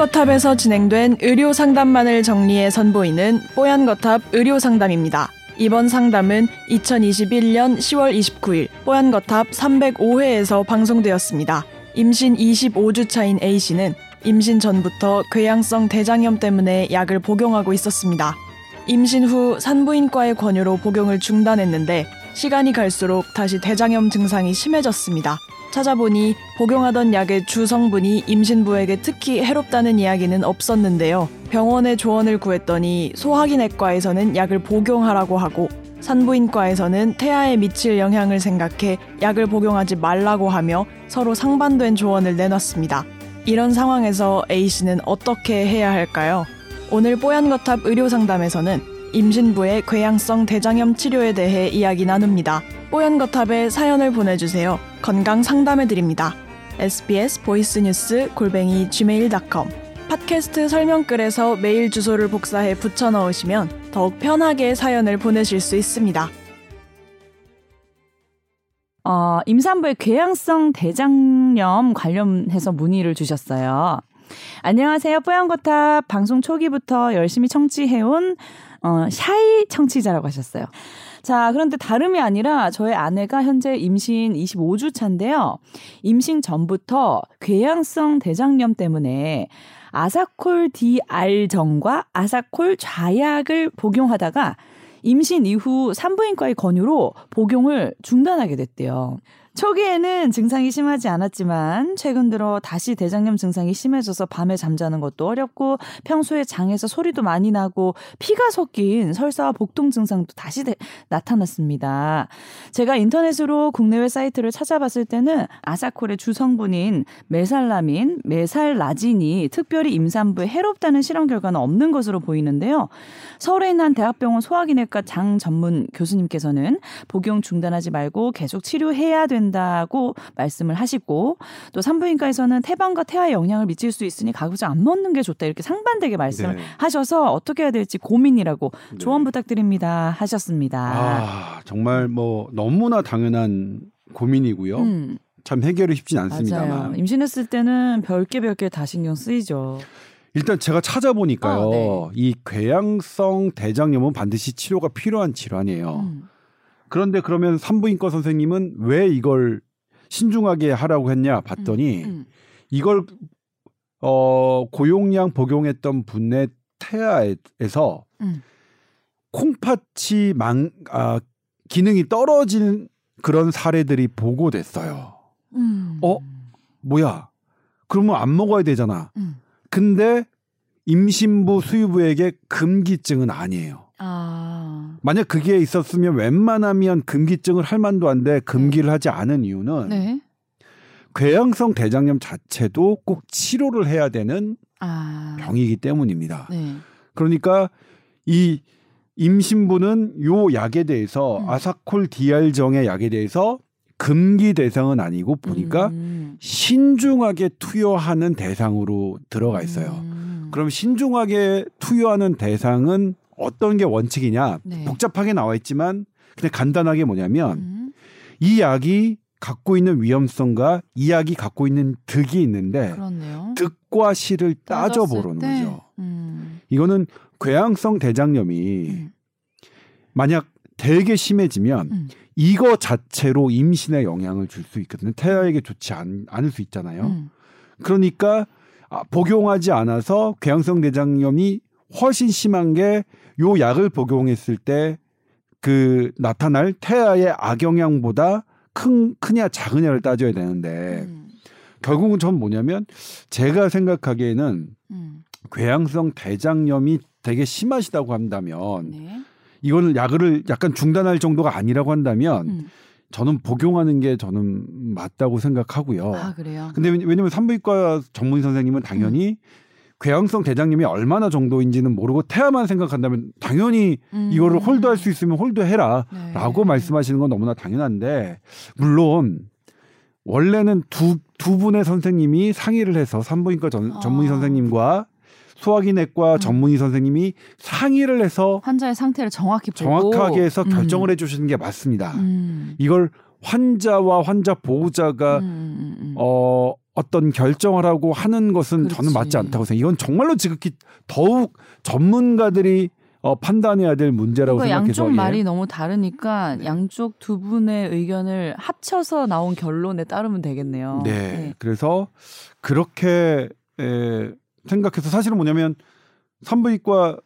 뽀얀거탑에서 진행된 의료 상담만을 정리해 선보이는 뽀얀거탑 의료 상담입니다. 이번 상담은 2021년 10월 29일 뽀얀거탑 305회에서 방송되었습니다. 임신 25주 차인 A씨는 임신 전부터 궤양성 대장염 때문에 약을 복용하고 있었습니다. 임신 후 산부인과의 권유로 복용을 중단했는데 시간이 갈수록 다시 대장염 증상이 심해졌습니다. 찾아보니 복용하던 약의 주 성분이 임신부에게 특히 해롭다는 이야기는 없었는데요. 병원의 조언을 구했더니 소화기내과에서는 약을 복용하라고 하고 산부인과에서는 태아에 미칠 영향을 생각해 약을 복용하지 말라고 하며 서로 상반된 조언을 내놨습니다. 이런 상황에서 A씨는 어떻게 해야 할까요? 오늘 뽀얀거탑 의료상담에서는 임신부의 궤양성 대장염 치료에 대해 이야기 나눕니다. 뽀얀거탑에 사연을 보내주세요. 건강 상담해드립니다. sbs 보이스뉴스 골뱅이 gmail.com 팟캐스트 설명글에서 메일 주소를 복사해 붙여 넣으시면 더욱 편하게 사연을 보내실 수 있습니다. 어, 임산부의 궤양성 대장염 관련해서 문의를 주셨어요. 안녕하세요. 뽀얀거탑 방송 초기부터 열심히 청취해온 어, 샤이 청취자라고 하셨어요. 자, 그런데 다름이 아니라 저의 아내가 현재 임신 25주 차인데요. 임신 전부터 궤양성 대장염 때문에 아사콜 DR정과 아사콜 좌약을 복용하다가 임신 이후 산부인과의 권유로 복용을 중단하게 됐대요. 초기에는 증상이 심하지 않았지만 최근 들어 다시 대장염 증상이 심해져서 밤에 잠자는 것도 어렵고 평소에 장에서 소리도 많이 나고 피가 섞인 설사와 복통 증상도 다시 대, 나타났습니다. 제가 인터넷으로 국내외 사이트를 찾아봤을 때는 아사콜의 주성분인 메살라민, 메살라진이 특별히 임산부에 해롭다는 실험 결과는 없는 것으로 보이는데요. 서울에 있는 한 대학병원 소화기내과 장 전문 교수님께서는 복용 중단하지 말고 계속 치료해야 된다. 된다고 말씀을 하시고 또 산부인과에서는 태반과 태아에 영향을 미칠 수 있으니 가급적 안 먹는 게 좋다 이렇게 상반되게 말씀을 네. 하셔서 어떻게 해야 될지 고민이라고 네. 조언 부탁드립니다 하셨습니다. 아 정말 뭐 너무나 당연한 고민이고요. 음. 참 해결이 쉽진 않습니다만 맞아요. 임신했을 때는 별게 별게 다 신경 쓰이죠. 일단 제가 찾아보니까요. 아, 네. 이 궤양성 대장염은 반드시 치료가 필요한 질환이에요. 음. 그런데 그러면 산부인과 선생님은 왜 이걸 신중하게 하라고 했냐 봤더니 음, 음. 이걸 어 고용량 복용했던 분의 태아에서 음. 콩팥이 망 아, 기능이 떨어진 그런 사례들이 보고됐어요. 음. 어 뭐야? 그러면 안 먹어야 되잖아. 음. 근데 임신부 수유부에게 금기증은 아니에요. 아. 만약 그게 있었으면 웬만하면 금기증을 할 만도 한데 금기를 네. 하지 않은 이유는 네. 궤양성 대장염 자체도 꼭 치료를 해야 되는 아. 병이기 때문입니다. 네. 그러니까 이 임신부는 요 약에 대해서 음. 아사콜 디알정의 약에 대해서 금기 대상은 아니고 보니까 음. 신중하게 투여하는 대상으로 들어가 있어요. 음. 그럼 신중하게 투여하는 대상은 어떤 게 원칙이냐 네. 복잡하게 나와 있지만 그냥 간단하게 뭐냐면 음. 이 약이 갖고 있는 위험성과 이 약이 갖고 있는 득이 있는데 그렇네요. 득과 실을 따져 보는 거죠. 음. 이거는 궤양성 대장염이 음. 만약 되게 심해지면 음. 이거 자체로 임신에 영향을 줄 수 있거든요. 태아에게 좋지 않, 않을 수 있잖아요. 음. 그러니까 아, 복용하지 않아서 궤양성 대장염이 훨씬 심한 게 요 약을 복용했을 때 그 나타날 태아의 악영향보다 큰 크냐 작으냐를 따져야 되는데 음. 결국은 전 뭐냐면 제가 생각하기에는 음. 궤양성 대장염이 되게 심하시다고 한다면 네. 이거는 약을 약간 중단할 정도가 아니라고 한다면 음. 저는 복용하는 게 저는 맞다고 생각하고요. 아, 그래요? 근데 왜냐면 산부인과 전문의 선생님은 당연히 음. 궤양성 대장염이 얼마나 정도인지는 모르고 태아만 생각한다면 당연히 음. 이거를 홀드할 수 있으면 홀드해라라고 네. 말씀하시는 건 너무나 당연한데 물론 원래는 두, 두 분의 선생님이 상의를 해서 산부인과 전, 아. 전문의 선생님과 소화기내과 음. 전문의 선생님이 상의를 해서 환자의 상태를 정확히 보고. 정확하게 해서 음. 결정을 해주시는 게 맞습니다. 음. 이걸 환자와 환자 보호자가 음, 음, 음. 어 어떤 결정을 하고 하는 것은 그렇지. 저는 맞지 않다고 생각해요. 이건 정말로 지극히 더욱 전문가들이 어, 판단해야 될 문제라고 생각해서 양쪽 예. 말이 너무 다르니까 네. 양쪽 두 분의 의견을 합쳐서 나온 결론에 따르면 되겠네요. 네. 그래서 그렇게 에, 생각해서 사실은 뭐냐면 산부인과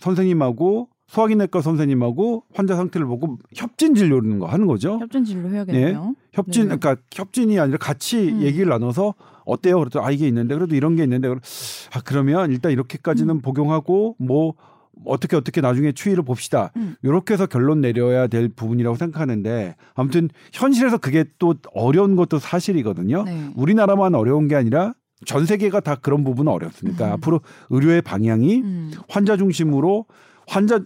선생님하고 소화기내과 선생님하고 환자 상태를 보고 협진 진료를 거 하는 거죠. 협진 진료 해야겠네요. 협진 네. 그러니까 협진이 아니라 같이 음. 얘기를 나눠서 어때요? 그래도 아 이게 있는데 그래도 이런 게 있는데 아 그러면 일단 이렇게까지는 음. 복용하고 뭐 어떻게 어떻게 나중에 추이를 봅시다. 음. 이렇게 해서 결론 내려야 될 부분이라고 생각하는데 아무튼 현실에서 그게 또 어려운 것도 사실이거든요. 네. 우리나라만 어려운 게 아니라 전 세계가 다 그런 부분은 어렵습니다. 음. 앞으로 의료의 방향이 음. 환자 중심으로 환자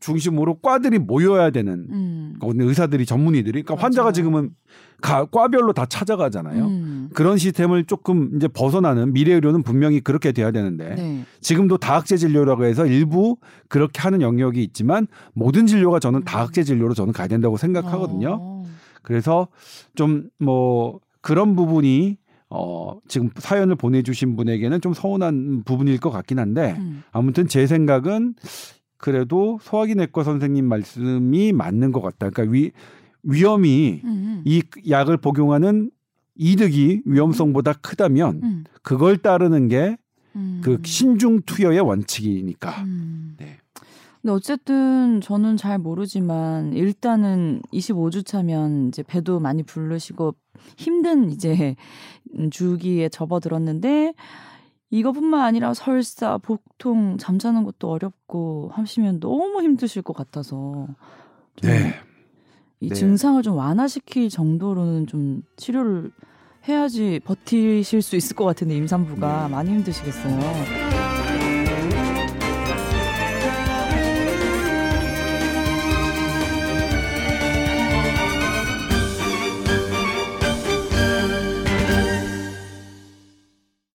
중심으로 과들이 모여야 되는 음. 거거든요. 의사들이 전문의들이 그러니까 환자가 맞아요. 지금은 가, 과별로 다 찾아가잖아요. 음. 그런 시스템을 조금 이제 벗어나는 미래 의료는 분명히 그렇게 돼야 되는데 네. 지금도 다학제 진료라고 해서 일부 그렇게 하는 영역이 있지만 모든 진료가 저는 다학제 진료로 저는 가야 된다고 생각하거든요. 어. 그래서 좀 뭐 그런 부분이 어 지금 사연을 보내주신 분에게는 좀 서운한 부분일 것 같긴 한데 음. 아무튼 제 생각은 그래도 소화기 내과 선생님 말씀이 맞는 것 같다. 그러니까 위 위험이 음. 이 약을 복용하는 이득이 위험성보다 크다면 음. 그걸 따르는 게그 음. 신중 투여의 원칙이니까. 음. 네. 근데 어쨌든 저는 잘 모르지만 일단은 25주 차면 이제 배도 많이 부르시고 힘든 이제 주기에 접어들었는데 이것뿐만 아니라 설사, 복통, 잠자는 것도 어렵고 하시면 너무 힘드실 것 같아서 좀 네. 이 네. 증상을 좀 완화시킬 정도로는 좀 치료를 해야지 버티실 수 있을 것 같은데 임산부가 네. 많이 힘드시겠어요.